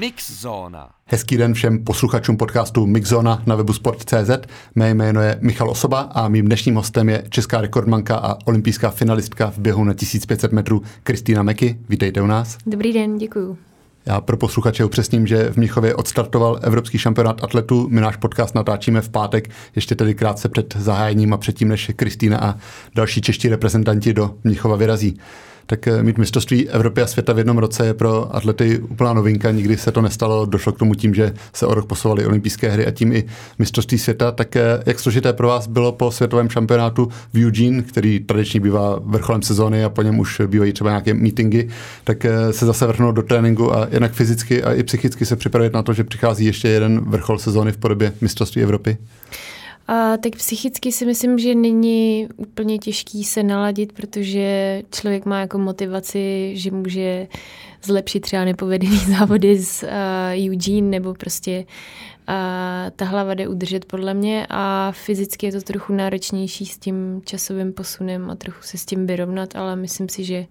Mixzóna. Hezký den všem posluchačům podcastu Mixzona na webu sport.cz. Mé jméno je Michal Osoba a mým dnešním hostem je česká rekordmanka a olympijská finalistka v běhu na 1500 metrů Kristýna Meky. Vítejte u nás. Dobrý den, děkuju. Já pro posluchače upřesním, že v Mnichově odstartoval Evropský šampionát atletů. My náš podcast natáčíme v pátek, ještě tedy krátce před zahájením a předtím, než Kristýna a další čeští reprezentanti do Mnichova vyrazí tak eh, mít mistrovství Evropy a světa v jednom roce je pro atlety úplná novinka. Nikdy se to nestalo, došlo k tomu tím, že se o rok posouvaly olympijské hry a tím i mistrovství světa. Tak eh, jak složité pro vás bylo po světovém šampionátu v Eugene, který tradičně bývá vrcholem sezóny a po něm už bývají třeba nějaké meetingy, tak eh, se zase vrhnout do tréninku a jednak fyzicky a i psychicky se připravit na to, že přichází ještě jeden vrchol sezóny v podobě mistrovství Evropy? A tak psychicky si myslím, že není úplně těžký se naladit, protože člověk má jako motivaci, že může zlepšit třeba nepovedený závody z uh, Eugene nebo prostě uh, ta hlava jde udržet podle mě. A fyzicky je to trochu náročnější s tím časovým posunem a trochu se s tím vyrovnat, ale myslím si, že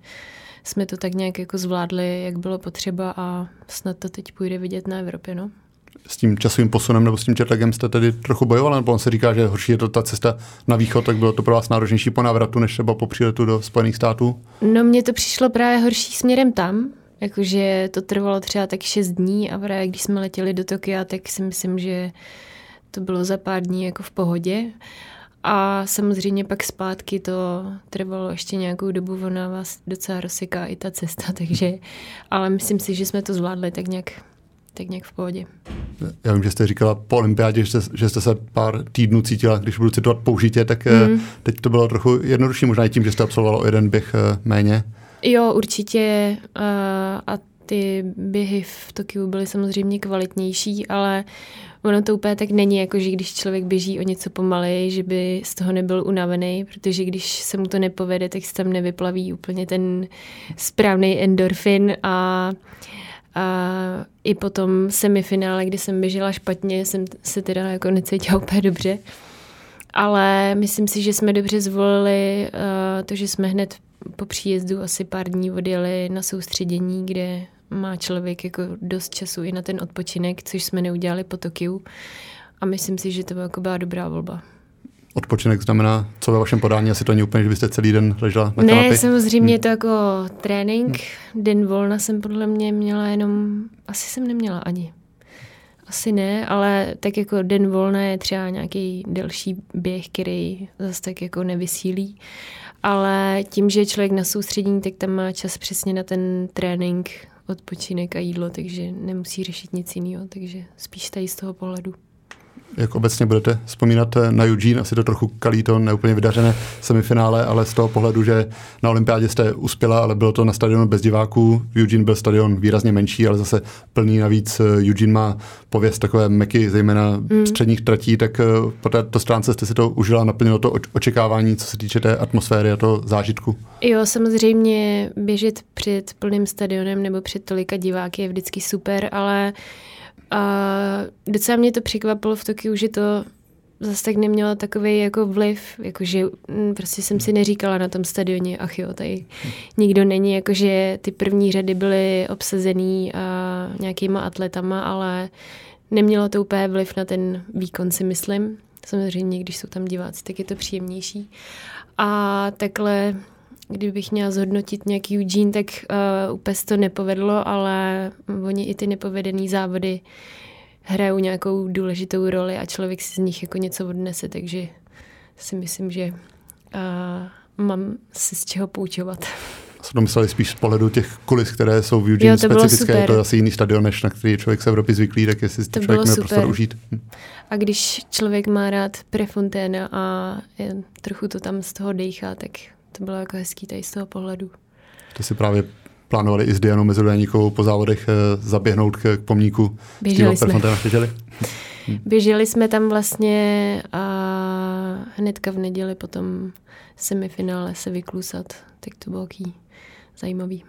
jsme to tak nějak jako zvládli, jak bylo potřeba a snad to teď půjde vidět na Evropě, no s tím časovým posunem nebo s tím jetlagem jste tedy trochu bojoval, nebo on se říká, že horší je to ta cesta na východ, tak bylo to pro vás náročnější po návratu, než třeba po příletu do Spojených států? No mně to přišlo právě horší směrem tam, jakože to trvalo třeba tak 6 dní a právě když jsme letěli do Tokia, tak si myslím, že to bylo za pár dní jako v pohodě. A samozřejmě pak zpátky to trvalo ještě nějakou dobu, ona vás docela rozseká i ta cesta, takže, ale myslím si, že jsme to zvládli tak nějak tak nějak v pohodě. Já vím, že jste říkala po olympiádě, že jste, že jste se pár týdnů cítila, když budu citovat použitě, tak mm. teď to bylo trochu jednodušší, možná i tím, že jste absolvovala o jeden běh eh, méně. Jo, určitě. A ty běhy v Tokiu byly samozřejmě kvalitnější, ale ono to úplně tak není, jako že když člověk běží o něco pomaleji, že by z toho nebyl unavený, protože když se mu to nepovede, tak se tam nevyplaví úplně ten správný endorfin a a i potom semifinále, kdy jsem běžela špatně, jsem se teda jako necítila úplně dobře. Ale myslím si, že jsme dobře zvolili uh, to, že jsme hned po příjezdu asi pár dní odjeli na soustředění, kde má člověk jako dost času i na ten odpočinek, což jsme neudělali po Tokiu. A myslím si, že to byla, jako byla dobrá volba odpočinek znamená, co ve vašem podání, asi to není úplně, že byste celý den ležela na Ne, kanapě. samozřejmě hmm. to jako trénink, hmm. den volna jsem podle mě měla jenom, asi jsem neměla ani. Asi ne, ale tak jako den volna je třeba nějaký delší běh, který zase tak jako nevysílí. Ale tím, že je člověk na soustředění, tak tam má čas přesně na ten trénink, odpočinek a jídlo, takže nemusí řešit nic jiného, takže spíš tady z toho pohledu jak obecně budete vzpomínat eh, na Eugene, asi to trochu kalí to neúplně vydařené semifinále, ale z toho pohledu, že na olympiádě jste uspěla, ale bylo to na stadionu bez diváků. Eugene byl stadion výrazně menší, ale zase plný navíc. Eh, Eugene má pověst takové meky, zejména mm. středních tratí, tak eh, po této stránce jste si to užila, naplnilo to očekávání, co se týče té atmosféry a toho zážitku. Jo, samozřejmě běžet před plným stadionem nebo před tolika diváky je vždycky super, ale a docela mě to překvapilo v Tokiu, že to zase tak nemělo takový jako vliv, jakože mm, prostě jsem si neříkala na tom stadioně, ach jo, tady nikdo není, jakože ty první řady byly obsazený a nějakýma atletama, ale nemělo to úplně vliv na ten výkon, si myslím. Samozřejmě, když jsou tam diváci, tak je to příjemnější. A takhle kdybych měla zhodnotit nějaký Eugene, tak uh, úplně to nepovedlo, ale oni i ty nepovedený závody hrajou nějakou důležitou roli a člověk si z nich jako něco odnese, takže si myslím, že uh, mám si z čeho poučovat. Jsem to mysleli spíš z pohledu těch kulis, které jsou v Eugene jo, to specifické, je to asi jiný stadion, než na který člověk z Evropy zvyklý, tak jestli to člověk měl prostor užít. Hm. A když člověk má rád Prefontaine a je, trochu to tam z toho dejchá, tak to bylo jako hezký tady z toho pohledu. To si právě plánovali i s Dianou Mezidojaníkovou po závodech eh, zaběhnout k, k pomníku Běželi jsme. Běželi? Běželi jsme tam vlastně a hnedka v neděli potom semifinále se vyklusat, tak to bylo zajímavý.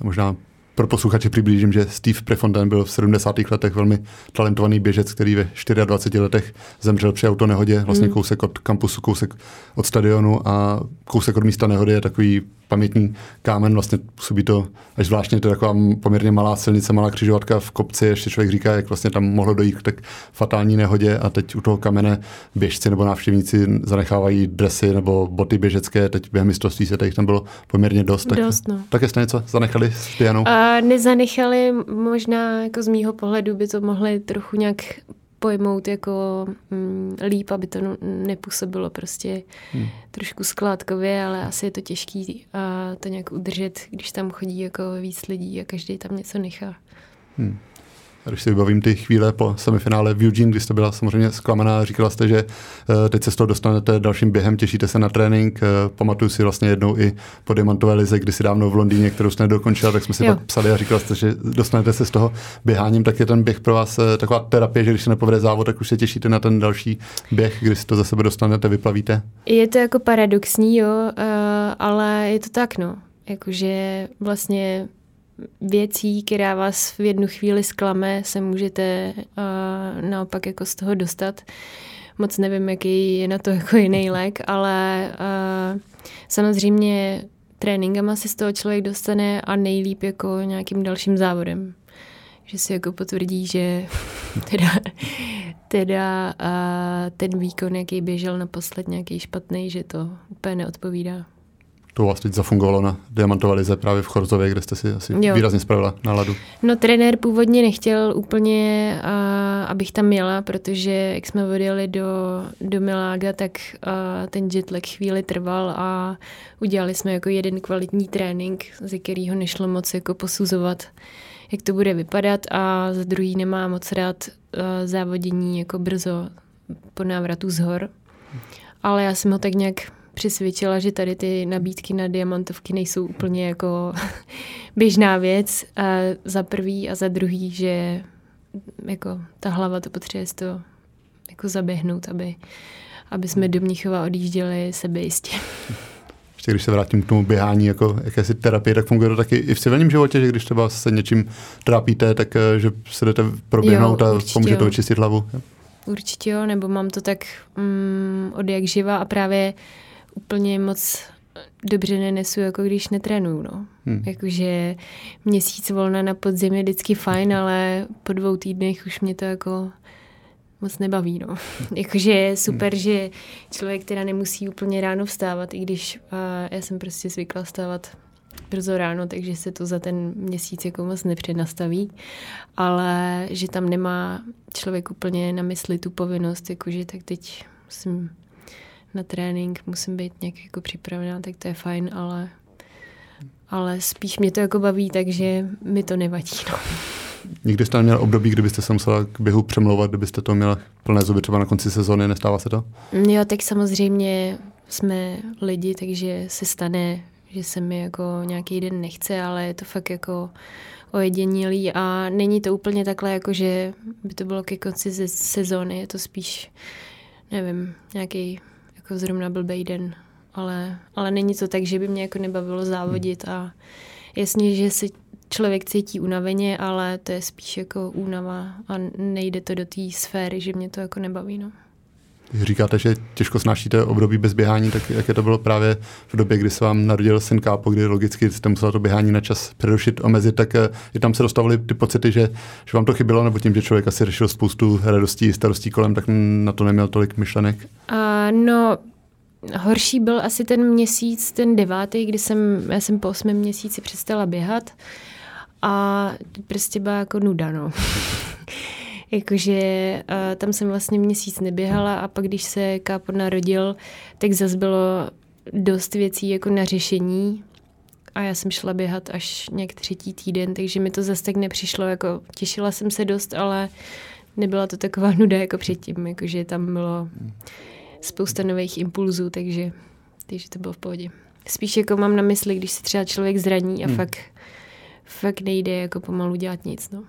A možná pro posluchače přiblížím, že Steve Prefontaine byl v 70. letech velmi talentovaný běžec, který ve 24 letech zemřel při autonehodě, vlastně hmm. kousek od kampusu, kousek od stadionu a kousek od místa nehody je takový pamětní kámen, vlastně působí to až zvláštně, to je taková poměrně malá silnice, malá křižovatka v kopci, ještě člověk říká, jak vlastně tam mohlo dojít k tak fatální nehodě a teď u toho kamene běžci nebo návštěvníci zanechávají dresy nebo boty běžecké, teď během mistrovství se tam bylo poměrně dost. Tak, dost no. tak jste něco zanechali s Dianou? A nezanechali, možná jako z mýho pohledu by to mohli trochu nějak pojmout jako mm, líp, aby to nepůsobilo prostě hmm. trošku skládkově, ale asi je to těžký a to nějak udržet, když tam chodí jako víc lidí a každý tam něco nechá. Hmm. A když si vybavím ty chvíle po semifinále v Eugene, kdy jste byla samozřejmě zklamaná, říkala jste, že eh, teď se z toho dostanete dalším během, těšíte se na trénink. Eh, pamatuju si vlastně jednou i po Diamantové lize, kdy si dávno v Londýně, kterou jste nedokončila, tak jsme si jo. pak psali a říkala jste, že dostanete se z toho běháním, tak je ten běh pro vás eh, taková terapie, že když se nepovede závod, tak už se těšíte na ten další běh, kdy si to za sebe dostanete, vyplavíte. Je to jako paradoxní, jo, ale je to tak, no. Jakože vlastně věcí, která vás v jednu chvíli zklame, se můžete uh, naopak jako z toho dostat. Moc nevím, jaký je na to jako jiný lék, ale uh, samozřejmě tréninkama si z toho člověk dostane a nejlíp jako nějakým dalším závodem. Že si jako potvrdí, že teda, teda uh, ten výkon, jaký běžel naposled nějaký špatný, že to úplně neodpovídá to vás teď zafungovalo na Diamantové lize právě v Chorzově, kde jste si asi jo. výrazně spravila náladu. No trenér původně nechtěl úplně, uh, abych tam měla, protože jak jsme odjeli do, do Milága, tak uh, ten jetlag chvíli trval a udělali jsme jako jeden kvalitní trénink, ze kterého nešlo moc jako posuzovat, jak to bude vypadat a za druhý nemá moc rád uh, závodění jako brzo po návratu z hor. Ale já jsem ho tak nějak přesvědčila, že tady ty nabídky na diamantovky nejsou úplně jako běžná věc. A za prvý a za druhý, že jako ta hlava to potřebuje to jako zaběhnout, aby, aby jsme do Mnichova odjížděli sebejistě. Ještě když se vrátím k tomu běhání jako jakési terapie, tak funguje to taky i v civilním životě, že když třeba se něčím trápíte, tak eh, že se jdete proběhnout jo, a pomůže to vyčistit hlavu. Určitě jo, nebo mám to tak mm, od jak živa a právě úplně moc dobře nenesu, jako když netrénuju, no. Hmm. Jakože měsíc volna na podzim je vždycky fajn, ale po dvou týdnech už mě to jako moc nebaví, no. Jakože je super, hmm. že člověk teda nemusí úplně ráno vstávat, i když já jsem prostě zvykla vstávat brzo ráno, takže se to za ten měsíc jako moc nepřednastaví, ale že tam nemá člověk úplně na mysli tu povinnost, jakože tak teď musím na trénink, musím být nějak jako připravená, tak to je fajn, ale, ale spíš mě to jako baví, takže mi to nevadí. No. Nikdy jste měl období, kdybyste se musela k běhu přemlouvat, kdybyste to měla plné zuby třeba na konci sezóny, nestává se to? Jo, tak samozřejmě jsme lidi, takže se stane, že se mi jako nějaký den nechce, ale je to fakt jako ojedinělý a není to úplně takhle, jako že by to bylo ke konci sezóny, je to spíš, nevím, nějaký jako zrovna blbej den, ale, ale není to tak, že by mě jako nebavilo závodit a jasně, že si člověk cítí unaveně, ale to je spíš jako únava a nejde to do té sféry, že mě to jako nebaví. No. Říkáte, že těžko snášíte období bez běhání, tak jaké to bylo právě v době, kdy se vám narodil syn Kápo, kdy logicky jste musela to běhání na čas přerušit, omezit, tak eh, i tam se dostavaly ty pocity, že, že vám to chybělo, nebo tím, že člověk asi řešil spoustu radostí, starostí kolem, tak na to neměl tolik myšlenek? Uh, no, horší byl asi ten měsíc, ten devátý, kdy jsem, já jsem po osmém měsíci přestala běhat a prostě byla jako nuda, no. Jakože uh, tam jsem vlastně měsíc neběhala a pak, když se Kápo narodil, tak zase bylo dost věcí jako na řešení a já jsem šla běhat až nějak třetí týden, takže mi to zase tak nepřišlo, jako těšila jsem se dost, ale nebyla to taková nuda jako předtím, jakože tam bylo spousta nových impulzů, takže, takže to bylo v pohodě. Spíš jako mám na mysli, když se třeba člověk zraní a hmm. fakt fakt nejde jako pomalu dělat nic. No.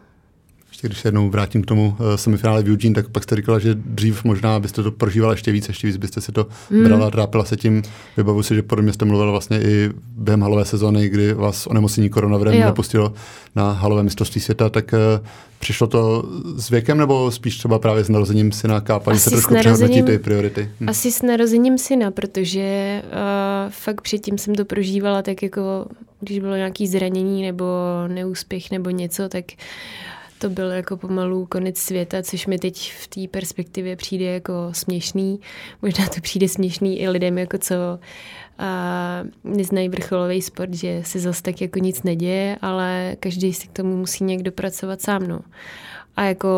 Ještě když se jednou vrátím k tomu uh, semifinále v Eugene, tak pak jste říkala, že dřív možná byste to prožívala ještě víc, ještě víc byste si to hmm. brala, trápila se tím. Vybavu si, že podobně jste mluvila vlastně i během halové sezóny, kdy vás onemocnění koronavirem nepustilo na halové mistrovství světa, tak uh, přišlo to s věkem nebo spíš třeba právě s narozením syna kápaní se trošku přehodnotí ty priority? Hm. Asi s narozením syna, protože uh, fakt předtím jsem to prožívala tak jako, když bylo nějaký zranění nebo neúspěch nebo něco, tak to byl jako pomalu konec světa, což mi teď v té perspektivě přijde jako směšný. Možná to přijde směšný i lidem, jako co a neznají vrcholový sport, že se zase tak jako nic neděje, ale každý si k tomu musí někdo pracovat sám. No. A jako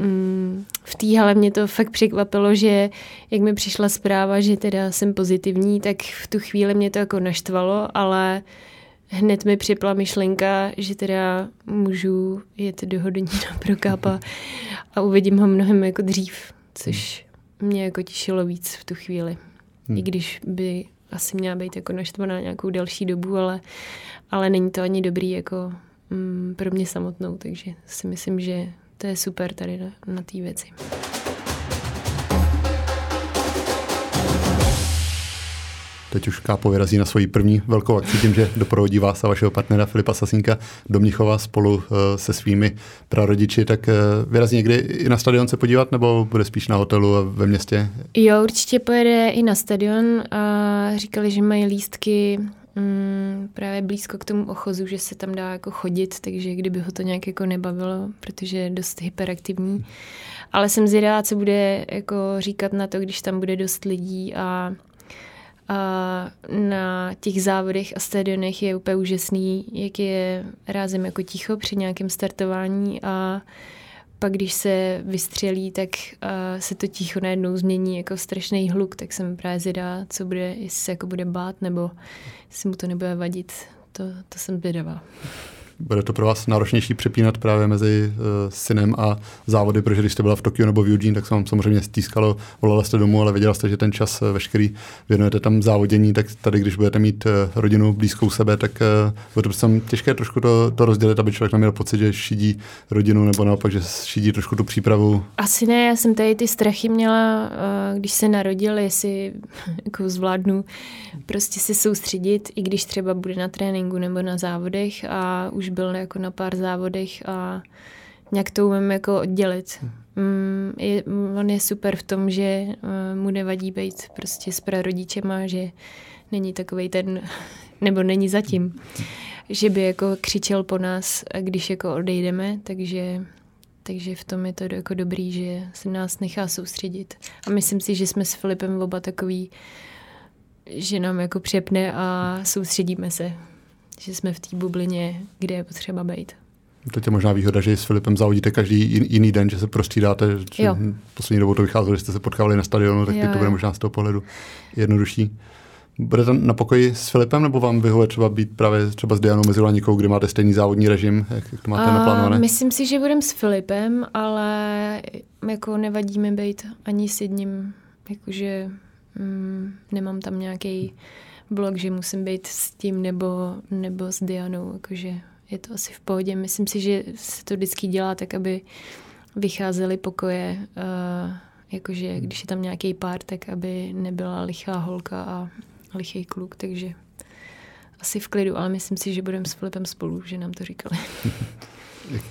mm, v té hale mě to fakt překvapilo, že jak mi přišla zpráva, že teda jsem pozitivní, tak v tu chvíli mě to jako naštvalo, ale hned mi připla myšlenka, že teda můžu jet do Hodonína pro kápa a uvidím ho mnohem jako dřív, což mě jako těšilo víc v tu chvíli. Hmm. I když by asi měla být jako naštvaná nějakou další dobu, ale, ale není to ani dobrý jako mm, pro mě samotnou, takže si myslím, že to je super tady na, na té věci. Teď už Kápo vyrazí na svoji první velkou akci tím, že doprovodí vás a vašeho partnera Filipa Sasínka do Mnichova spolu eh, se svými prarodiči. Tak eh, vyrazí někdy i na stadion se podívat nebo bude spíš na hotelu a ve městě? Jo, určitě pojede i na stadion a říkali, že mají lístky mm, právě blízko k tomu ochozu, že se tam dá jako chodit, takže kdyby ho to nějak jako nebavilo, protože je dost hyperaktivní. Ale jsem zvědavá, co bude jako říkat na to, když tam bude dost lidí a a na těch závodech a stadionech je úplně úžasný, jak je rázem jako ticho při nějakém startování a pak když se vystřelí, tak uh, se to ticho najednou změní jako strašný hluk, tak jsem právě zvědavá, co bude, jestli se jako bude bát, nebo jestli mu to nebude vadit. To, to jsem zvědavá. Bude to pro vás náročnější přepínat právě mezi uh, synem a závody, protože když jste byla v Tokiu nebo v Eugene, tak se vám samozřejmě stískalo, volala jste domů, ale věděla jste, že ten čas uh, veškerý věnujete tam závodění, tak tady, když budete mít uh, rodinu blízkou sebe, tak uh, bude to těžké trošku to, to rozdělit, aby člověk neměl pocit, že šidí rodinu nebo naopak, že šidí trošku tu přípravu. Asi ne, já jsem tady ty strachy měla, uh, když se narodil, jestli jako zvládnu prostě se soustředit, i když třeba bude na tréninku nebo na závodech a už byl jako na pár závodech a nějak to umím jako oddělit. Mm, je, on je super v tom, že uh, mu nevadí být prostě s prarodičema, že není takový ten, nebo není zatím, že by jako křičel po nás, když jako odejdeme, takže takže v tom je to jako dobrý, že se nás nechá soustředit. A myslím si, že jsme s Filipem oba takový, že nám jako přepne a soustředíme se že jsme v té bublině, kde je potřeba být. To je možná výhoda, že s Filipem závodíte každý jiný den, že se prostřídáte. Že jo. Poslední dobou to vycházelo, že jste se potkávali na stadionu, tak jo, teď to bude možná z toho pohledu jednodušší. Budete na pokoji s Filipem, nebo vám vyhovuje třeba být právě třeba s Dianou Mezilanikou, kde máte stejný závodní režim, jak, jak to máte A, naplánované? Myslím si, že budeme s Filipem, ale jako nevadí mi být ani s jedním, jakože mm, nemám tam nějaký blok, že musím být s tím nebo, nebo s Dianou, jakože je to asi v pohodě. Myslím si, že se to vždycky dělá tak, aby vycházely pokoje, uh, jakože když je tam nějaký pár, tak aby nebyla lichá holka a lichý kluk, takže asi v klidu, ale myslím si, že budeme s Filipem spolu, že nám to říkali.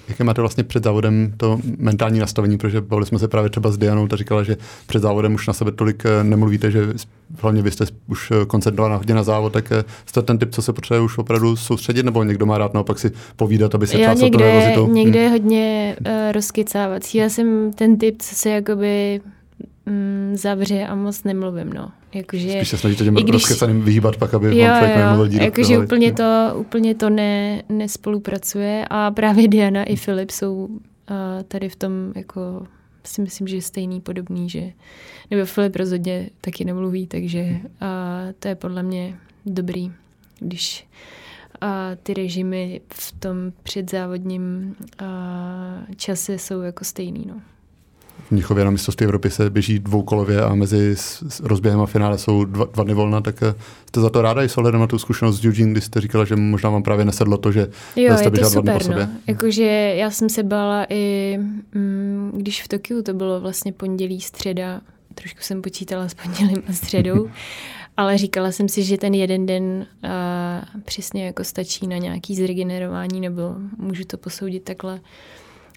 Jaké máte vlastně před závodem to mentální nastavení, protože bavili jsme se právě třeba s Dianou, ta říkala, že před závodem už na sebe tolik eh, nemluvíte, že hlavně vy jste už eh, koncentrovaná hodně na závod, tak eh, jste ten typ, co se potřebuje už opravdu soustředit, nebo někdo má rád naopak si povídat, aby se třeba někde, nervozitou? Někde je hodně uh, rozkycávací. Já jsem ten typ, co se jakoby mm, zavře a moc nemluvím, no. Jakože, Spíš se snažíte těm když, vyhýbat pak, aby jo, vám člověk nemluvil díl. Jakože úplně to, úplně to ne, nespolupracuje a právě Diana i Filip jsou uh, tady v tom jako si myslím, že je stejný, podobný, že nebo Filip rozhodně taky nemluví, takže uh, to je podle mě dobrý, když a ty režimy v tom předzávodním a, čase jsou jako stejný. No. V Mnichově na mistrovství Evropy se běží dvoukolově a mezi rozběhem a finále jsou dva, dva dny volna, tak eh, jste za to ráda i s ohledem na tu zkušenost s Eugene, kdy jste říkala, že možná vám právě nesedlo to, že jo, jste běžela dva dny po sobě. No. Jakože já jsem se bála i, mm, když v Tokiu to bylo vlastně pondělí, středa, trošku jsem počítala s pondělím a středou, ale říkala jsem si, že ten jeden den uh, přesně jako stačí na nějaký zregenerování, nebo můžu to posoudit takhle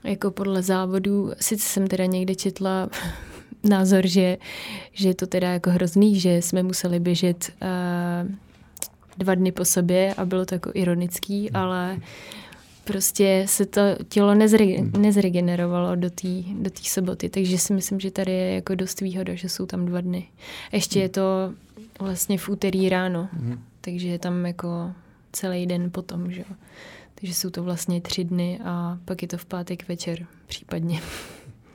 jako podle závodů. Sice jsem teda někde četla názor, že, že je to teda jako hrozný, že jsme museli běžet uh, dva dny po sobě a bylo to jako ironický, ale prostě se to tělo nezre, nezregenerovalo do té do tý soboty, takže si myslím, že tady je jako dost výhoda, že jsou tam dva dny. Ještě je to vlastně v úterý ráno, takže je tam jako celý den potom, že jo. Takže jsou to vlastně tři dny a pak je to v pátek večer případně.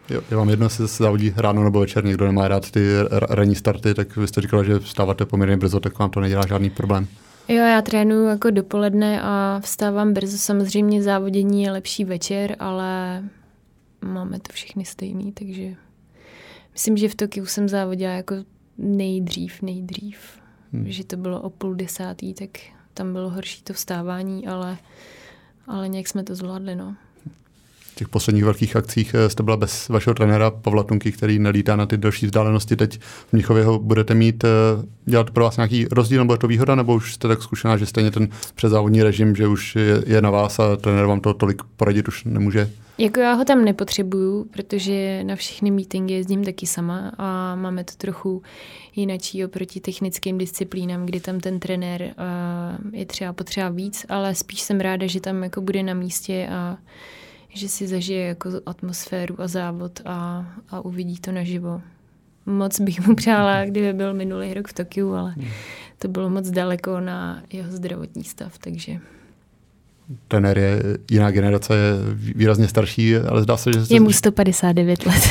Jo, já vám jedno, jestli se závodí ráno nebo večer, někdo nemá rád ty ranní starty, tak vy jste říkala, že vstáváte poměrně brzo, tak vám to nedělá žádný problém. Jo, já trénuju jako dopoledne a vstávám brzo. Samozřejmě závodění je lepší večer, ale máme to všechny stejný, takže myslím, že v Tokiu jsem závodila jako nejdřív, nejdřív. Hmm. Že to bylo o půl desátý, tak tam bylo horší to vstávání, ale, ale nějak jsme to zvládli, no. Těch posledních velkých akcích eh, jste byla bez vašeho trenéra Pavla Tunky, který nelítá na ty další vzdálenosti. Teď v Mnichově ho budete mít, eh, dělat pro vás nějaký rozdíl, nebo je to výhoda, nebo už jste tak zkušená, že stejně ten přezávodní režim, že už je, je na vás a trenér vám to tolik poradit už nemůže? Jako já ho tam nepotřebuju, protože na všechny meetingy jezdím taky sama a máme to trochu jinačí oproti technickým disciplínám, kdy tam ten trenér uh, je třeba potřeba víc, ale spíš jsem ráda, že tam jako bude na místě a že si zažije jako atmosféru a závod a, a uvidí to naživo. Moc bych mu přála, kdyby byl minulý rok v Tokiu, ale hmm. to bylo moc daleko na jeho zdravotní stav, takže trenér je jiná generace, je výrazně starší, ale zdá se, že... Jste... Je mu 159 let.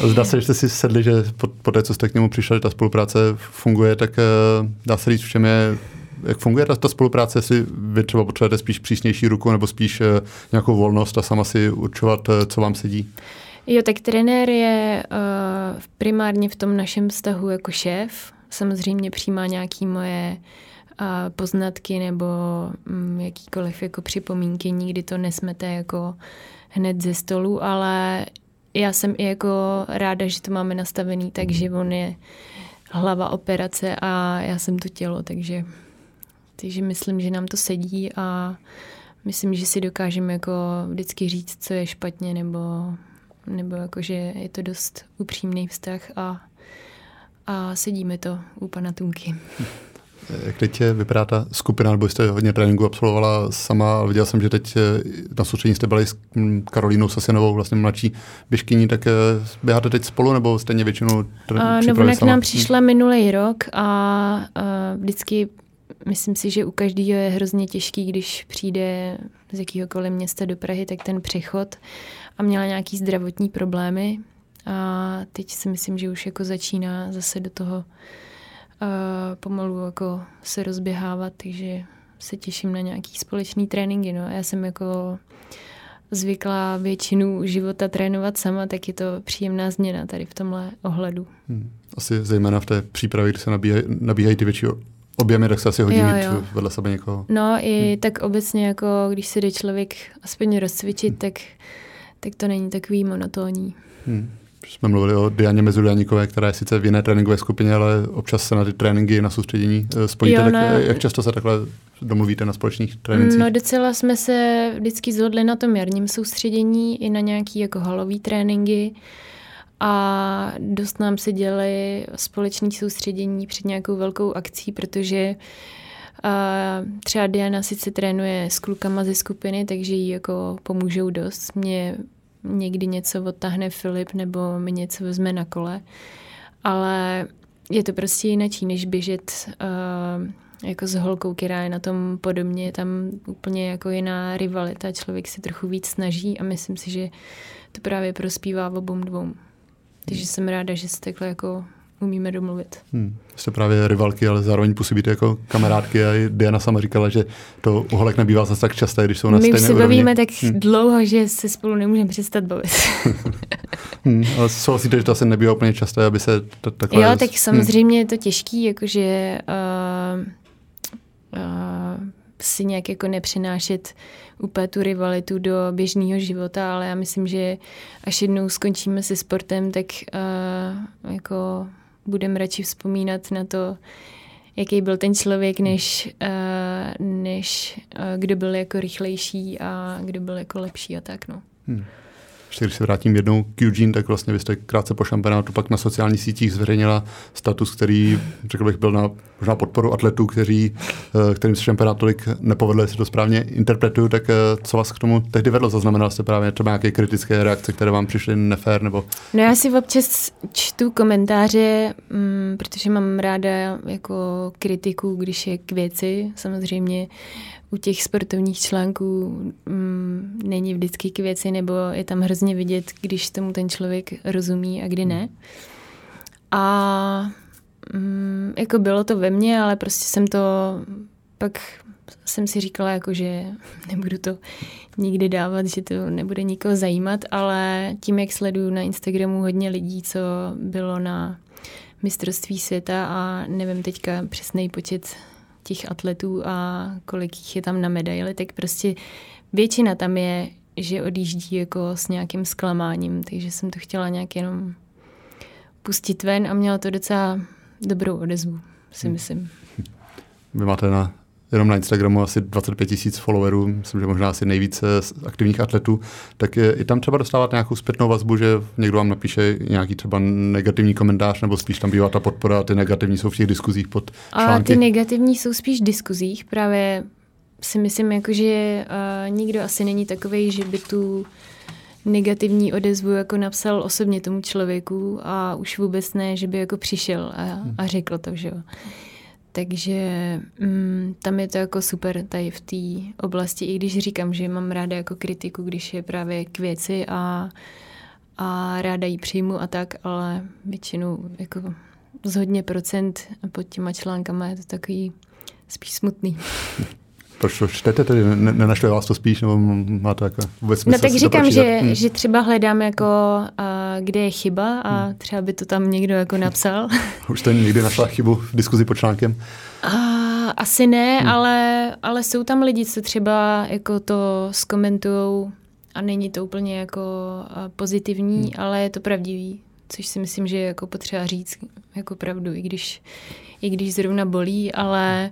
zdá se, že jste si sedli, že po, po té, co jste k němu přišli, ta spolupráce funguje, tak uh, dá se říct, v čem je jak funguje ta, ta spolupráce, jestli vy třeba potřebujete spíš přísnější ruku nebo spíš uh, nějakou volnost a sama si určovat, uh, co vám sedí? Jo, tak trenér je uh, primárně v tom našem vztahu jako šéf. Samozřejmě přijímá nějaký moje uh, poznatky nebo mm, jakýkoliv jako připomínky, nikdy to nesmete jako hned ze stolu, ale já jsem i jako ráda, že to máme nastavený, takže on je hlava operace a já jsem to tělo, takže, takže myslím, že nám to sedí a myslím, že si dokážeme jako vždycky říct, co je špatně, nebo, nebo jako, že je to dost upřímný vztah a, a sedíme to u pana Tunky. Jak teď vypadá ta skupina, nebo jste hodně tréninku absolvovala sama, ale viděl jsem, že teď eh, na soustředění jste byli s hm, Karolínou Sasinovou, vlastně mladší běžkyní, tak eh, běháte teď spolu, nebo stejně většinou uh, Nebo k nám přišla minulý rok a uh, vždycky myslím si, že u každého je hrozně těžký, když přijde z jakýhokoliv města do Prahy, tak ten přechod a měla nějaký zdravotní problémy a teď si myslím, že už jako začíná zase do toho pomalu jako se rozběhávat, takže se těším na nějaký společný tréninky. No. Já jsem jako zvyklá většinu života trénovat sama, tak je to příjemná změna tady v tomhle ohledu. Hmm. Asi zejména v té přípravě, kdy se nabíhají, nabíhají ty větší objemy, tak se asi hodí jo, mít jo. vedle sebe někoho. No i hmm. tak obecně, jako když se jde člověk aspoň rozcvičit, hmm. tak, tak to není takový monotónní. Hmm jsme mluvili o Dianě Mezulianíkové, která je sice v jiné tréninkové skupině, ale občas se na ty tréninky na soustředění eh, spojíte. Jo, tak, jak často se takhle domluvíte na společných trénincích? No docela jsme se vždycky zhodli na tom jarním soustředění i na nějaký jako halový tréninky a dost nám se děli společný soustředění před nějakou velkou akcí, protože a třeba Diana sice trénuje s klukama ze skupiny, takže jí jako pomůžou dost. Mě někdy něco odtahne Filip nebo mi něco vezme na kole, ale je to prostě jinak, než běžet uh, jako s holkou, která je na tom podobně, je tam úplně jako jiná rivalita, člověk se trochu víc snaží a myslím si, že to právě prospívá obou dvou. Takže jsem ráda, že se takhle jako umíme domluvit. Hmm. Jste právě rivalky, ale zároveň působíte jako kamarádky a Diana sama říkala, že to uholek nebývá zase tak časté, když jsou na My stejné My se bavíme tak hmm. dlouho, že se spolu nemůžeme přestat bavit. Hmm, ale souhlasíte, že to asi nebývá úplně časté, aby se to takhle... Jo, tak samozřejmě hmm. je to těžký, jakože uh, uh, si nějak jako nepřenášet úplně tu rivalitu do běžného života, ale já myslím, že až jednou skončíme se sportem, tak uh, jako budeme radši vzpomínat na to, jaký byl ten člověk, než, uh, než uh, kdo byl jako rychlejší a kdo byl jako lepší a tak, no. Hmm. Ještě když se vrátím jednou k Eugene, tak vlastně vy jste krátce po šampionátu pak na sociálních sítích zveřejnila status, který, řekl bych, byl na možná podporu atletů, kteří, eh, kterým se šampionát tolik nepovedl, jestli to správně interpretuju, tak eh, co vás k tomu tehdy vedlo? Zaznamenal jste právě třeba nějaké kritické reakce, které vám přišly nefér? Nebo... No já si občas čtu komentáře, mm, protože mám ráda jako kritiku, když je k věci, samozřejmě u těch sportovních článků mm, není vždycky k věci, nebo je tam hrozně vidět, když tomu ten člověk rozumí a kdy ne. A mm, jako bylo to ve mně, ale prostě jsem to pak jsem si říkala, jako, že nebudu to nikdy dávat, že to nebude nikoho zajímat, ale tím, jak sleduju na Instagramu hodně lidí, co bylo na mistrovství světa a nevím teďka přesný počet těch atletů a kolik jich je tam na medaili, tak prostě většina tam je, že odjíždí jako s nějakým zklamáním, takže jsem to chtěla nějak jenom pustit ven a měla to docela dobrou odezvu, si hmm. myslím. Vy máte na jenom na Instagramu asi 25 tisíc followerů, myslím, že možná asi nejvíce aktivních atletů, tak je, i tam třeba dostávat nějakou zpětnou vazbu, že někdo vám napíše nějaký třeba negativní komentář, nebo spíš tam bývá ta podpora a ty negativní jsou v těch diskuzích pod články. A ty negativní jsou spíš v diskuzích, právě si myslím, jako, že uh, nikdo asi není takový, že by tu negativní odezvu jako napsal osobně tomu člověku a už vůbec ne, že by jako přišel a, a řekl to, že jo. Takže mm, tam je to jako super tady v té oblasti, i když říkám, že mám ráda jako kritiku, když je právě k věci a, a ráda ji přijmu a tak, ale většinou jako z hodně procent pod těma článkama je to takový spíš smutný. Proč to čtete tedy? Nenašli vás to spíš, nebo máte jako vůbec No tak říkám, že, hmm. že třeba hledám jako, a, kde je chyba a hmm. třeba by to tam někdo jako napsal. Už jste někdy našla chybu v diskuzi pod článkem? A, asi ne, hmm. ale, ale jsou tam lidi, co třeba jako to zkomentujou a není to úplně jako pozitivní, hmm. ale je to pravdivý, což si myslím, že je jako potřeba říct jako pravdu, i když, i když zrovna bolí, ale hmm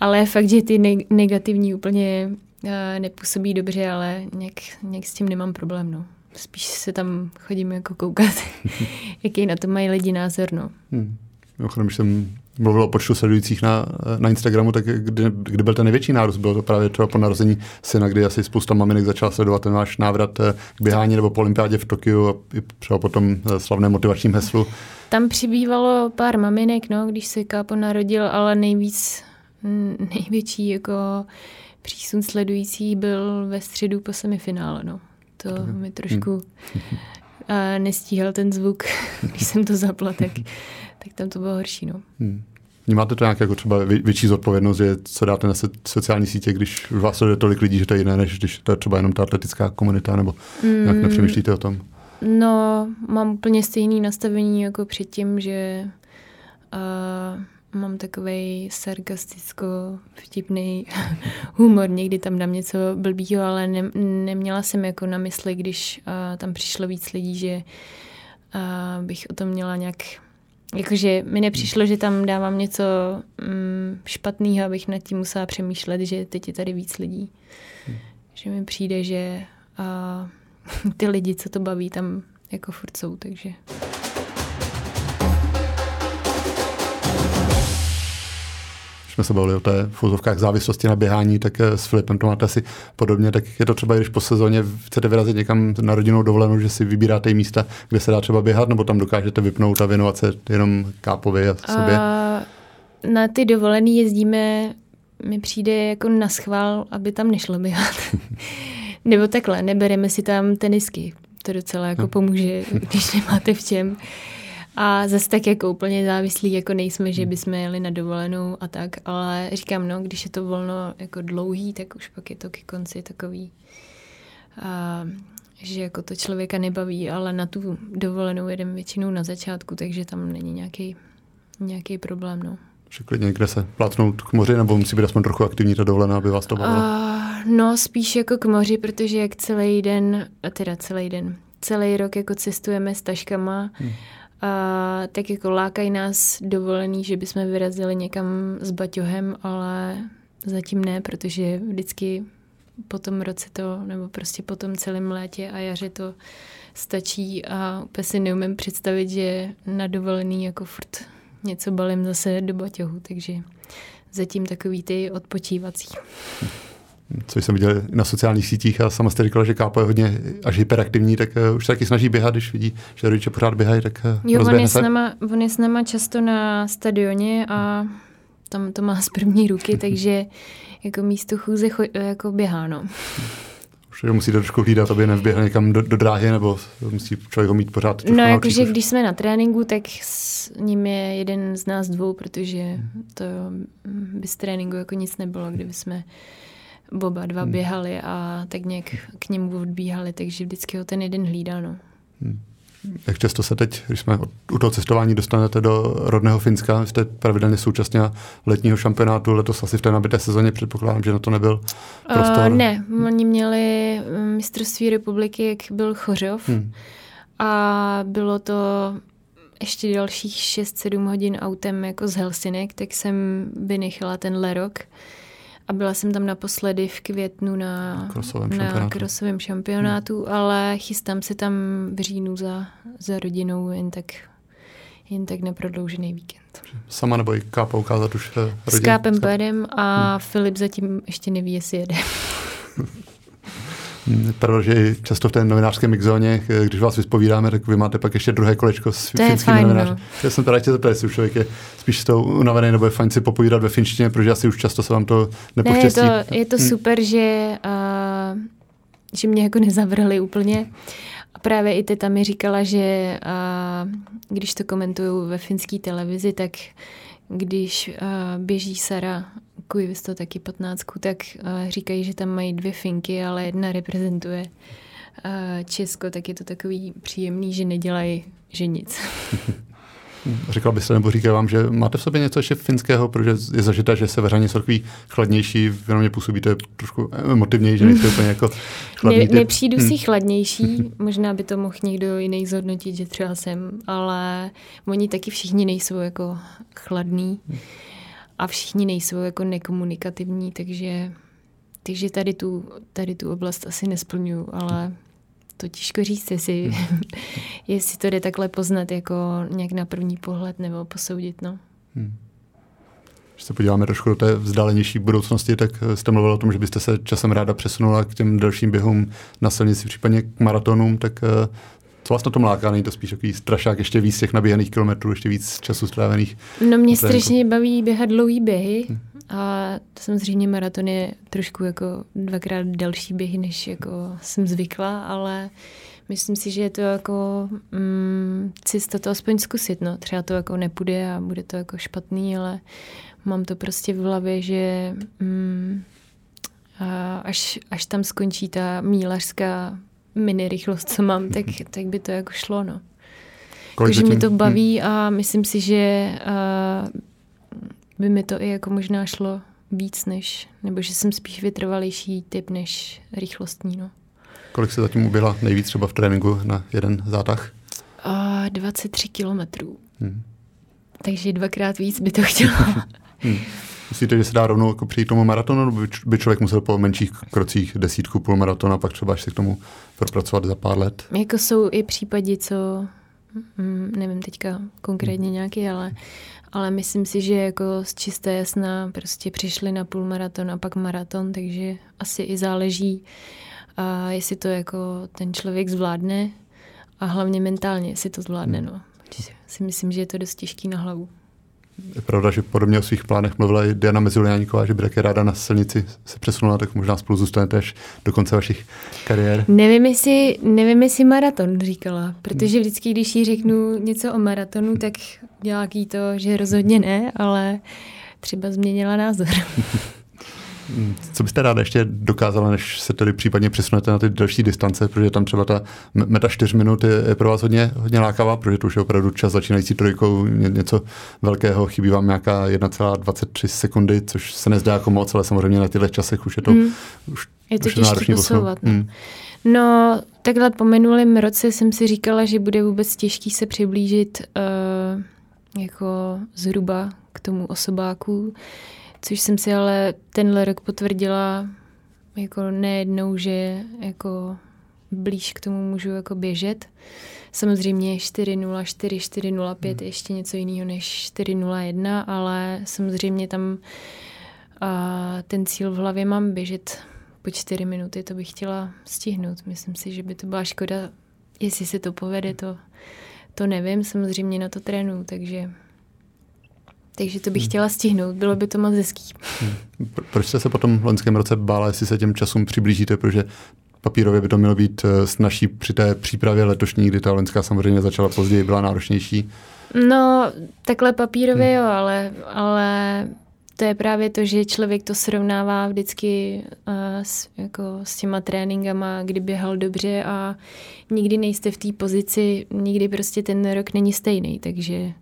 ale fakt, že ty negativní úplně uh, nepůsobí dobře, ale nějak, nějak s tím nemám problém, no. Spíš se tam chodím jako koukat, jaký na to mají lidi názor, no. Hmm. Mimochodem, když jsem mluvil o počtu sledujících na, na Instagramu, tak kdy, kdy byl ten největší nárůst? Bylo to právě třeba po narození syna, kdy asi spousta maminek začala sledovat ten váš návrat eh, k běhání nebo po olympiádě v Tokiu a i třeba potom eh, slavné motivačním heslu. Tam přibývalo pár maminek, no, když se Kápo narodil, ale nejvíc největší jako přísun sledující byl ve středu po semifinále. No. To mi trošku a nestíhal ten zvuk, když jsem to zapla, tak, tak tam to bylo horší. No. Hmm. Vnímáte to nějak jako třeba větší zodpovědnost, že co dáte na sociální sítě, když vás sleduje tolik lidí, že to je jiné, než když to je třeba jenom ta atletická komunita, nebo mm, jak nepřemýšlíte o tom? No, mám úplně stejné nastavení jako předtím, že uh, mám takový sarkasticko vtipný humor, někdy tam dám něco blbýho, ale ne, neměla jsem jako na mysli, když uh, tam přišlo víc lidí, že uh, bych o tom měla nějak Jakože mi nepřišlo, že tam dávám něco mm, špatného, abych nad tím musela přemýšlet, že teď je tady víc lidí. Hmm. Že mi přijde, že uh, ty lidi, co to baví, tam jako furt jsou, takže... jsme se bavili o té v závislosti na běhání, tak eh, s Filipem to máte asi podobně, tak je to třeba, když po sezóně chcete vyrazit někam na rodinnou dovolenou, že si vybíráte místa, kde se dá třeba běhat, nebo tam dokážete vypnout a věnovat se jenom kápovi a sobě? A na ty dovolený jezdíme, mi přijde jako na schvál, aby tam nešlo běhat. nebo takhle, nebereme si tam tenisky. To docela jako no. pomůže, když nemáte v čem. A zase tak jako úplně závislí jako nejsme, že hmm. bychom jeli na dovolenou a tak, ale říkám, no, když je to volno jako dlouhý, tak už pak je to ke konci takový, a, že jako to člověka nebaví, ale na tu dovolenou jedem většinou na začátku, takže tam není nějaký, nějaký problém. No. Že klidně někde se plátnout k moři, nebo musí být aspoň trochu aktivní ta dovolená, aby vás to bavilo? Uh, no, spíš jako k moři, protože jak celý den, a teda celý den, celý rok jako cestujeme s taškama, hmm. A, tak jako lákají nás dovolený, že bychom vyrazili někam s baťohem, ale zatím ne, protože vždycky po tom roce to, nebo prostě po tom celém létě a jaře to stačí a úplně si neumím představit, že na dovolený jako furt něco balím zase do baťohu, takže zatím takový ty odpočívací. Co jsem viděl na sociálních sítích a sama jste říkala, že Kápo je hodně až hyperaktivní, tak uh, už se taky snaží běhat, když vidí, že rodiče pořád běhají, tak uh, Jo, on je, s náma, on je s náma často na stadioně a tam to má z první ruky, takže jako místo chůze cho, jako běhá, no. Už musí trošku hlídat, aby nevběhl někam do, do dráhy, nebo musí člověk ho mít pořád No, jakože když jsme na tréninku, tak s ním je jeden z nás dvou, protože to by z tréninku jako nic nebylo, kdyby jsme oba dva hmm. běhali a tak nějak k němu odbíhali, takže vždycky ho ten jeden hlídá, no. Hmm. Jak často se teď, když jsme u toho cestování dostanete do rodného Finska, jste pravidelně současně letního šampionátu, letos asi v té nabité sezóně předpokládám, že na to nebyl prostor. Uh, ne, oni měli mm, mistrovství republiky, jak byl Chořov hmm. a bylo to ještě dalších 6-7 hodin autem jako z Helsinek, tak jsem vynechala ten lerok. rok a byla jsem tam naposledy v květnu na krosovém šampionátu, na krosovém šampionátu hmm. ale chystám se tam v říjnu za, za rodinou jen tak jen tak na prodloužený víkend. Sama nebo i Kápa ukázat už rodin? S Kápem pojedem a hmm. Filip zatím ještě neví, jestli jede. Pravda, že často v té novinářské mixzóně, když vás vyspovídáme, tak vy máte pak ještě druhé kolečko s to finskými novináři. No. Já jsem teda chtěl zeptat, jestli člověk je spíš s tou unavený, nebo je fajn si popovídat ve finštině, protože asi už často se vám to nepoštěstí. Ne, je to, je to hmm. super, že, uh, že mě jako nezavrhli úplně. A právě i teta mi říkala, že uh, když to komentuju ve finské televizi, tak když uh, běží Sara Kuivisto taky 15, tak uh, říkají, že tam mají dvě finky, ale jedna reprezentuje uh, Česko, tak je to takový příjemný, že nedělají, že nic. Říkal byste, nebo říkal vám, že máte v sobě něco ještě finského, protože je zažité, že severani jsou takový chladnější, jenom mě působíte trošku emotivněji, že nejste úplně jako chladný ne, Nepřijdu hmm. si chladnější, možná by to mohl někdo jiný zhodnotit, že třeba jsem, ale oni taky všichni nejsou jako chladní a všichni nejsou jako nekomunikativní, takže, takže tady, tu, tady tu oblast asi nesplňuju, ale to těžko říct, jestli, hmm. jestli to jde takhle poznat jako nějak na první pohled nebo posoudit. No. Hmm. Když se podíváme trošku do té vzdálenější budoucnosti, tak jste mluvil o tom, že byste se časem ráda přesunula k těm dalším běhům na silnici, případně k maratonům, tak eh, co vás na tom láká? Není to spíš takový strašák, ještě víc těch naběhaných kilometrů, ještě víc času strávených? No mě strašně baví běhat dlouhý běhy. Hmm a samozřejmě maraton je trošku jako dvakrát další běhy, než jako jsem zvykla, ale myslím si, že je to jako mm, cesta to aspoň zkusit. No. Třeba to jako nepůjde a bude to jako špatný, ale mám to prostě v hlavě, že mm, a až, až tam skončí ta mílařská mini rychlost, co mám, tak, tak by to jako šlo. No. Takže mi to baví hmm. a myslím si, že uh, by mi to i jako možná šlo víc než, nebo že jsem spíš vytrvalejší typ než rychlostní. No. Kolik se zatím uběhla nejvíc třeba v tréninku na jeden zátah? A 23 kilometrů. Hmm. Takže dvakrát víc by to chtělo. hmm. Myslíte, že se dá rovnou jako přijít tomu maratonu, nebo by člověk musel po menších krocích desítku, půl maratona, pak třeba až se k tomu propracovat za pár let? Jako jsou i případy, co, mm, nevím teďka konkrétně hmm. nějaký, ale ale myslím si, že jako z čisté jasna prostě přišli na půlmaraton a pak maraton, takže asi i záleží, a jestli to jako ten člověk zvládne a hlavně mentálně, jestli to zvládne. Hmm. No. Si myslím, že je to dost těžký na hlavu. Je pravda, že podobně o svých plánech mluvila i Diana Mezuliáníková, že by také ráda na silnici se přesunula, tak možná spolu zůstanete až do konce vašich kariér. Nevím, jestli, nevím, jestli maraton říkala, protože vždycky, když jí řeknu něco o maratonu, tak dělá to, že rozhodně ne, ale třeba změnila názor. Co byste ráda ještě dokázala, než se tedy případně přesunete na ty další distance, protože tam třeba ta meta 4 minut je, je pro vás hodně, hodně lákavá, protože to už je opravdu čas začínající trojkou, ně, něco velkého, chybí vám nějaká 1,23 sekundy, což se nezdá jako moc, ale samozřejmě na těchto časech už je to, mm. už, je to už těžké posouvat. No. Mm. No, takhle po minulém roce jsem si říkala, že bude vůbec těžký se přiblížit uh, jako zhruba k tomu osobáku, což jsem si ale tenhle rok potvrdila jako nejednou, že jako blíž k tomu můžu jako běžet. Samozřejmě 4.0, 4, 4.05 hmm. je ještě něco jiného než 4.01, ale samozřejmě tam a ten cíl v hlavě mám běžet po čtyři minuty, to bych chtěla stihnout. Myslím si, že by to byla škoda, jestli se to povede, to, to nevím, samozřejmě na to trénu, takže takže to bych hmm. chtěla stihnout, bylo by to moc hezký. Hmm. Proč jste se potom v loňském roce bála, jestli se těm časům přiblížíte, protože papírově by to mělo být eh, snažší při té přípravě letošní, kdy ta loňská samozřejmě začala později, byla náročnější? No, takhle papírově hmm. jo, ale, ale to je právě to, že člověk to srovnává vždycky uh, s, jako s těma tréninkama, kdy běhal dobře a nikdy nejste v té pozici, nikdy prostě ten rok není stejný, takže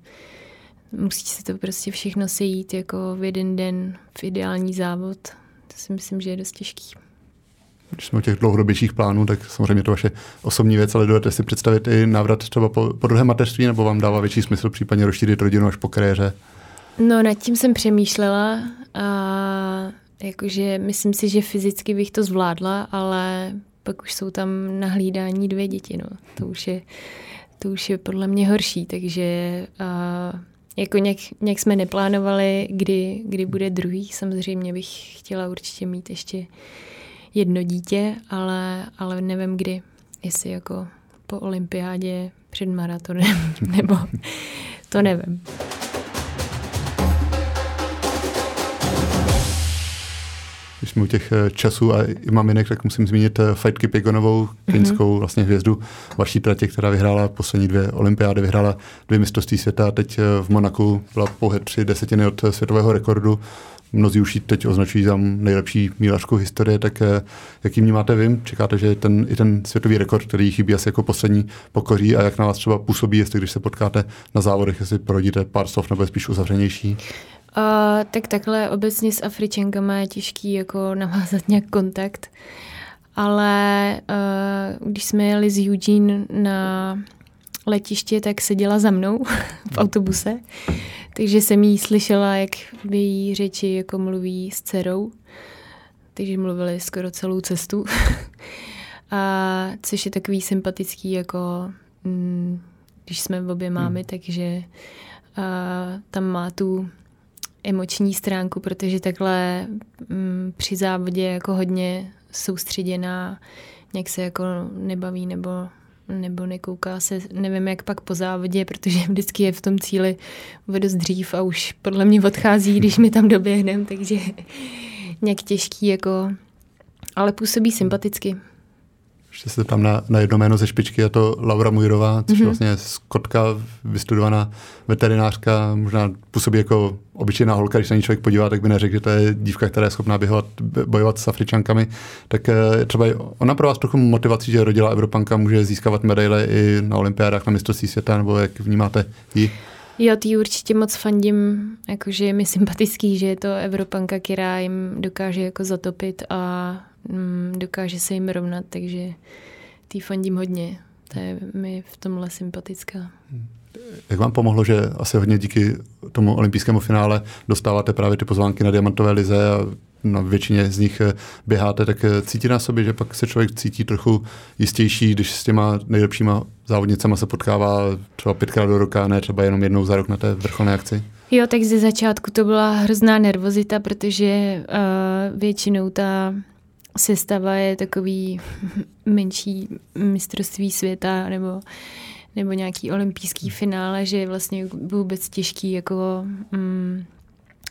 musí se to prostě všechno sejít jako v jeden den v ideální závod. To si myslím, že je dost těžký. Když jsme u těch dlouhodobějších plánů, tak samozřejmě to vaše osobní věc, ale dovedete si představit i návrat třeba po, po druhém mateřství, nebo vám dává větší smysl případně rozšířit rodinu až po kariéře? No, nad tím jsem přemýšlela a jakože myslím si, že fyzicky bych to zvládla, ale pak už jsou tam na hlídání dvě děti, no. To už je, to už je podle mě horší, takže a, jako nějak, nějak jsme neplánovali, kdy, kdy bude druhý. Samozřejmě bych chtěla určitě mít ještě jedno dítě, ale, ale nevím kdy. Jestli jako po olympiádě před maratonem, nebo to nevím. Když jsme u těch eh, časů a i maminek, tak musím zmínit eh, Fajtky Pigonovou, finskou mm-hmm. vlastně hvězdu vaší tratě, která vyhrála poslední dvě olympiády, vyhrála dvě mistrovství světa, teď eh, v Monaku byla pouhé tři desetiny od světového rekordu. Mnozí už ji teď označují za nejlepší mílařku historie, tak jaký vnímáte vy? Čekáte, že ten, i ten světový rekord, který chybí asi jako poslední, pokoří a jak na vás třeba působí, jestli když se potkáte na závodech, jestli prorodíte pár slov nebo je spíš uzavřenější? Uh, tak takhle obecně s Afričankama je těžký jako navázat nějak kontakt. Ale uh, když jsme jeli z Eugene na letiště, tak seděla za mnou v autobuse. Takže jsem jí slyšela, jak v její řeči jako mluví s dcerou. Takže mluvili skoro celou cestu. A což je takový sympatický, jako mm, když jsme v obě mámy, hmm. takže uh, tam má tu emoční stránku, protože takhle mm, při závodě jako hodně soustředěná, nějak se jako nebaví nebo nebo nekouká se, nevím jak pak po závodě, protože vždycky je v tom cíli dost dřív a už podle mě odchází, když mi tam doběhnem, takže nějak těžký jako, ale působí sympaticky. Ještě se tam na, na jedno jméno ze špičky, je to Laura Mujrová, což mm-hmm. vlastně skotka, vystudovaná veterinářka, možná působí jako obyčejná holka, když se na ní člověk podívá, tak by neřekl, že to je dívka, která je schopná běhovat, bojovat s Afričankami. Tak eh, třeba ona pro vás trochu motivací, že rodila Evropanka, může získávat medaile i na olympiádách, na mistrovství světa, nebo jak vnímáte ji? Jo, ty určitě moc fandím, jakože je mi sympatický, že je to Evropanka, která jim dokáže jako zatopit a mm, dokáže se jim rovnat, takže tý fandím hodně. To je mi v tomhle sympatická. Jak vám pomohlo, že asi hodně díky tomu olympijskému finále dostáváte právě ty pozvánky na diamantové lize a na většině z nich eh, běháte, tak eh, cítí na sobě, že pak se člověk cítí trochu jistější, když s těma nejlepšíma závodnicama se potkává třeba pětkrát do roka, ne třeba jenom jednou za rok na té vrcholné akci? Jo, tak ze začátku to byla hrozná nervozita, protože uh, většinou ta sestava je takový menší mistrovství světa nebo, nebo nějaký olympijský finále, že je vlastně vůbec těžký jako mm,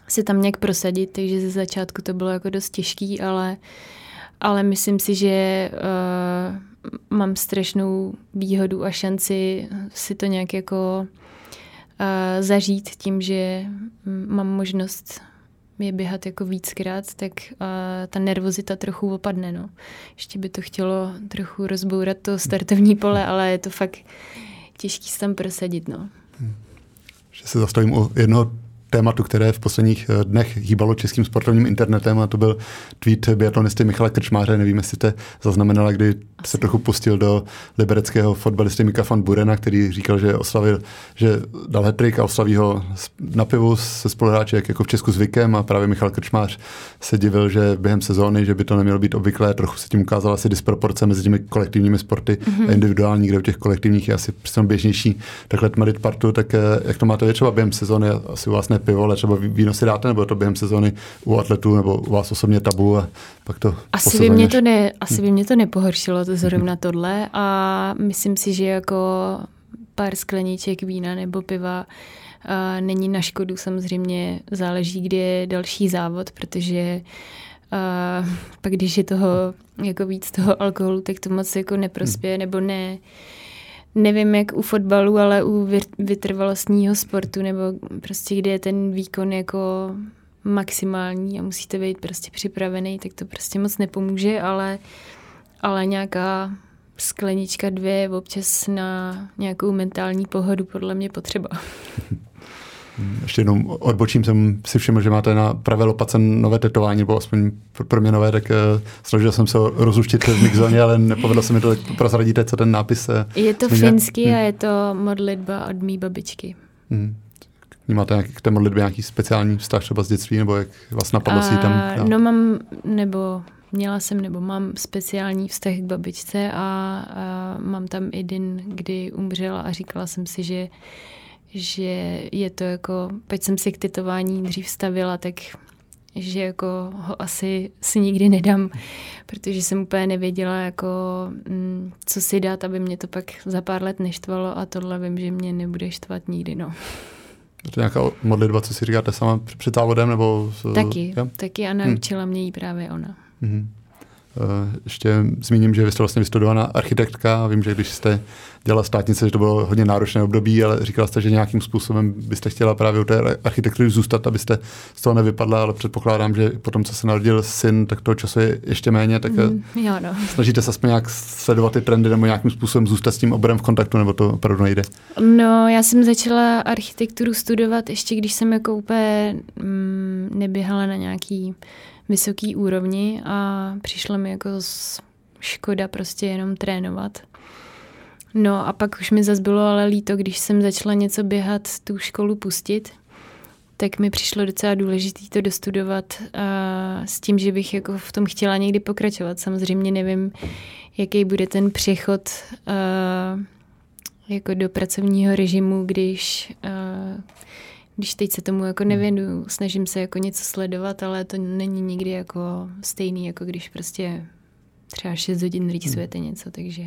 se tam nějak prosadit, takže ze začátku to bylo jako dost těžký, ale, ale myslím si, že uh, mám strašnou výhodu a šanci si to nějak jako uh, zažít tím, že mám možnost je běhat jako víckrát, tak uh, ta nervozita trochu opadne. No. Ještě by to chtělo trochu rozbourat to startovní pole, ale je to fakt těžký se tam prosadit. No. Hmm. Že se zastavím u jednoho tématu, které v posledních eh, dnech hýbalo českým sportovním internetem a to byl tweet biatlonisty Michala Krčmáře, nevím, jestli jste zaznamenala, kdy Asi. se trochu pustil do libereckého fotbalisty Mika van Burena, který říkal, že oslavil, že dal hetrik a oslaví ho na pivu se spoluhráči, jak jako v Česku zvykem. A právě Michal Krčmář se divil, že během sezóny, že by to nemělo být obvyklé, trochu se tím ukázala asi disproporce mezi těmi kolektivními sporty mm-hmm. a individuální, kde u těch kolektivních je asi běžnější takhle tmarit partu, tak eh, jak to máte vy třeba během sezóny, asi u vás ne pivo, ale třeba víno si dáte, nebo to během sezóny u atletů, nebo u vás osobně tabu a pak to asi by, mě to ne, asi by mě to nepohoršilo, to zrovna tohle. A myslím si, že jako pár skleníček vína nebo piva a není na škodu, samozřejmě záleží, kde je další závod, protože a pak když je toho jako víc toho alkoholu, tak to moc jako neprospěje, nebo ne, nevím jak u fotbalu, ale u vytrvalostního sportu nebo prostě kde je ten výkon jako maximální a musíte být prostě připravený, tak to prostě moc nepomůže, ale, ale nějaká sklenička dvě občas na nějakou mentální pohodu podle mě potřeba. Ještě jenom odbočím, jsem si všiml, že máte na pravé lopace nové tetování, nebo aspoň pro mě nové, tak uh, snažil jsem se rozluštit v mixzóně, ale nepovedlo se mi to, prozradíte, co ten nápis uh, Je to zmiňuje. finský hmm. a je to modlitba od mý babičky. Hmm. Máte nějaký, k té modlitbě nějaký speciální vztah třeba z dětství, nebo jak vás napadlo si tam? Já? No mám, nebo měla jsem, nebo mám speciální vztah k babičce a, a mám tam i den, kdy umřela a říkala jsem si, že že je to jako, teď jsem si k tetování dřív stavila, tak že jako ho asi si nikdy nedám, protože jsem úplně nevěděla, jako, mm, co si dát, aby mě to pak za pár let neštvalo a tohle vím, že mě nebude štvat nikdy, no. Je to nějaká modlitba, co si říkáte sama před závodem? Nebo, taky, ja? taky a naučila hmm. mě ji právě ona. Hmm. Ještě zmíním, že vy jste vlastně vystudovaná architektka. Vím, že když jste dělala státnice, že to bylo hodně náročné období, ale říkala jste, že nějakým způsobem byste chtěla právě u té architektury zůstat, abyste z toho nevypadla, ale předpokládám, že po tom, co se narodil syn, tak toho času je ještě méně, tak mm, jo, no. snažíte se aspoň nějak sledovat ty trendy nebo nějakým způsobem zůstat s tím oborem v kontaktu, nebo to opravdu nejde? No, já jsem začala architekturu studovat ještě, když jsem jako úplně mm, neběhala na nějaký vysoký úrovni a přišlo mi jako škoda prostě jenom trénovat. No a pak už mi zase bylo ale líto, když jsem začala něco běhat, tu školu pustit, tak mi přišlo docela důležité to dostudovat a s tím, že bych jako v tom chtěla někdy pokračovat. Samozřejmě nevím, jaký bude ten přechod jako do pracovního režimu, když a, když teď se tomu jako nevěnuju, snažím se jako něco sledovat, ale to není nikdy jako stejný, jako když prostě třeba 6 hodin rýsujete hmm. něco, takže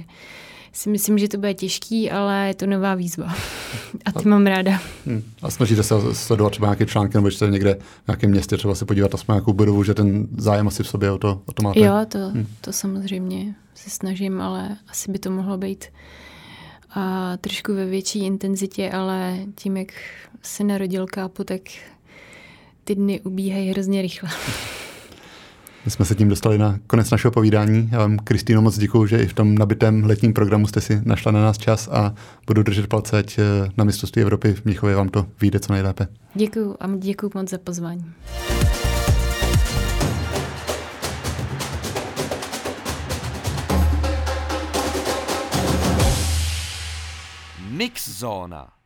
si myslím, že to bude těžký, ale je to nová výzva. A ty a, mám ráda. Hmm. A snažíte se sledovat třeba nějaké články, nebo jste někde v nějakém městě třeba se podívat aspoň nějakou budovu, že ten zájem asi v sobě o to, o to máte? Jo, to, hmm. to samozřejmě se snažím, ale asi by to mohlo být a trošku ve větší intenzitě, ale tím, jak se narodil kápu, tak ty dny ubíhají hrozně rychle. My jsme se tím dostali na konec našeho povídání. Já vám, Kristýno, moc děkuji, že i v tom nabitém letním programu jste si našla na nás čas a budu držet palce, ať eh, na mistrovství Evropy v Mnichově vám to vyjde co nejlépe. Děkuji a děkuji moc za pozvání. Mix Zona.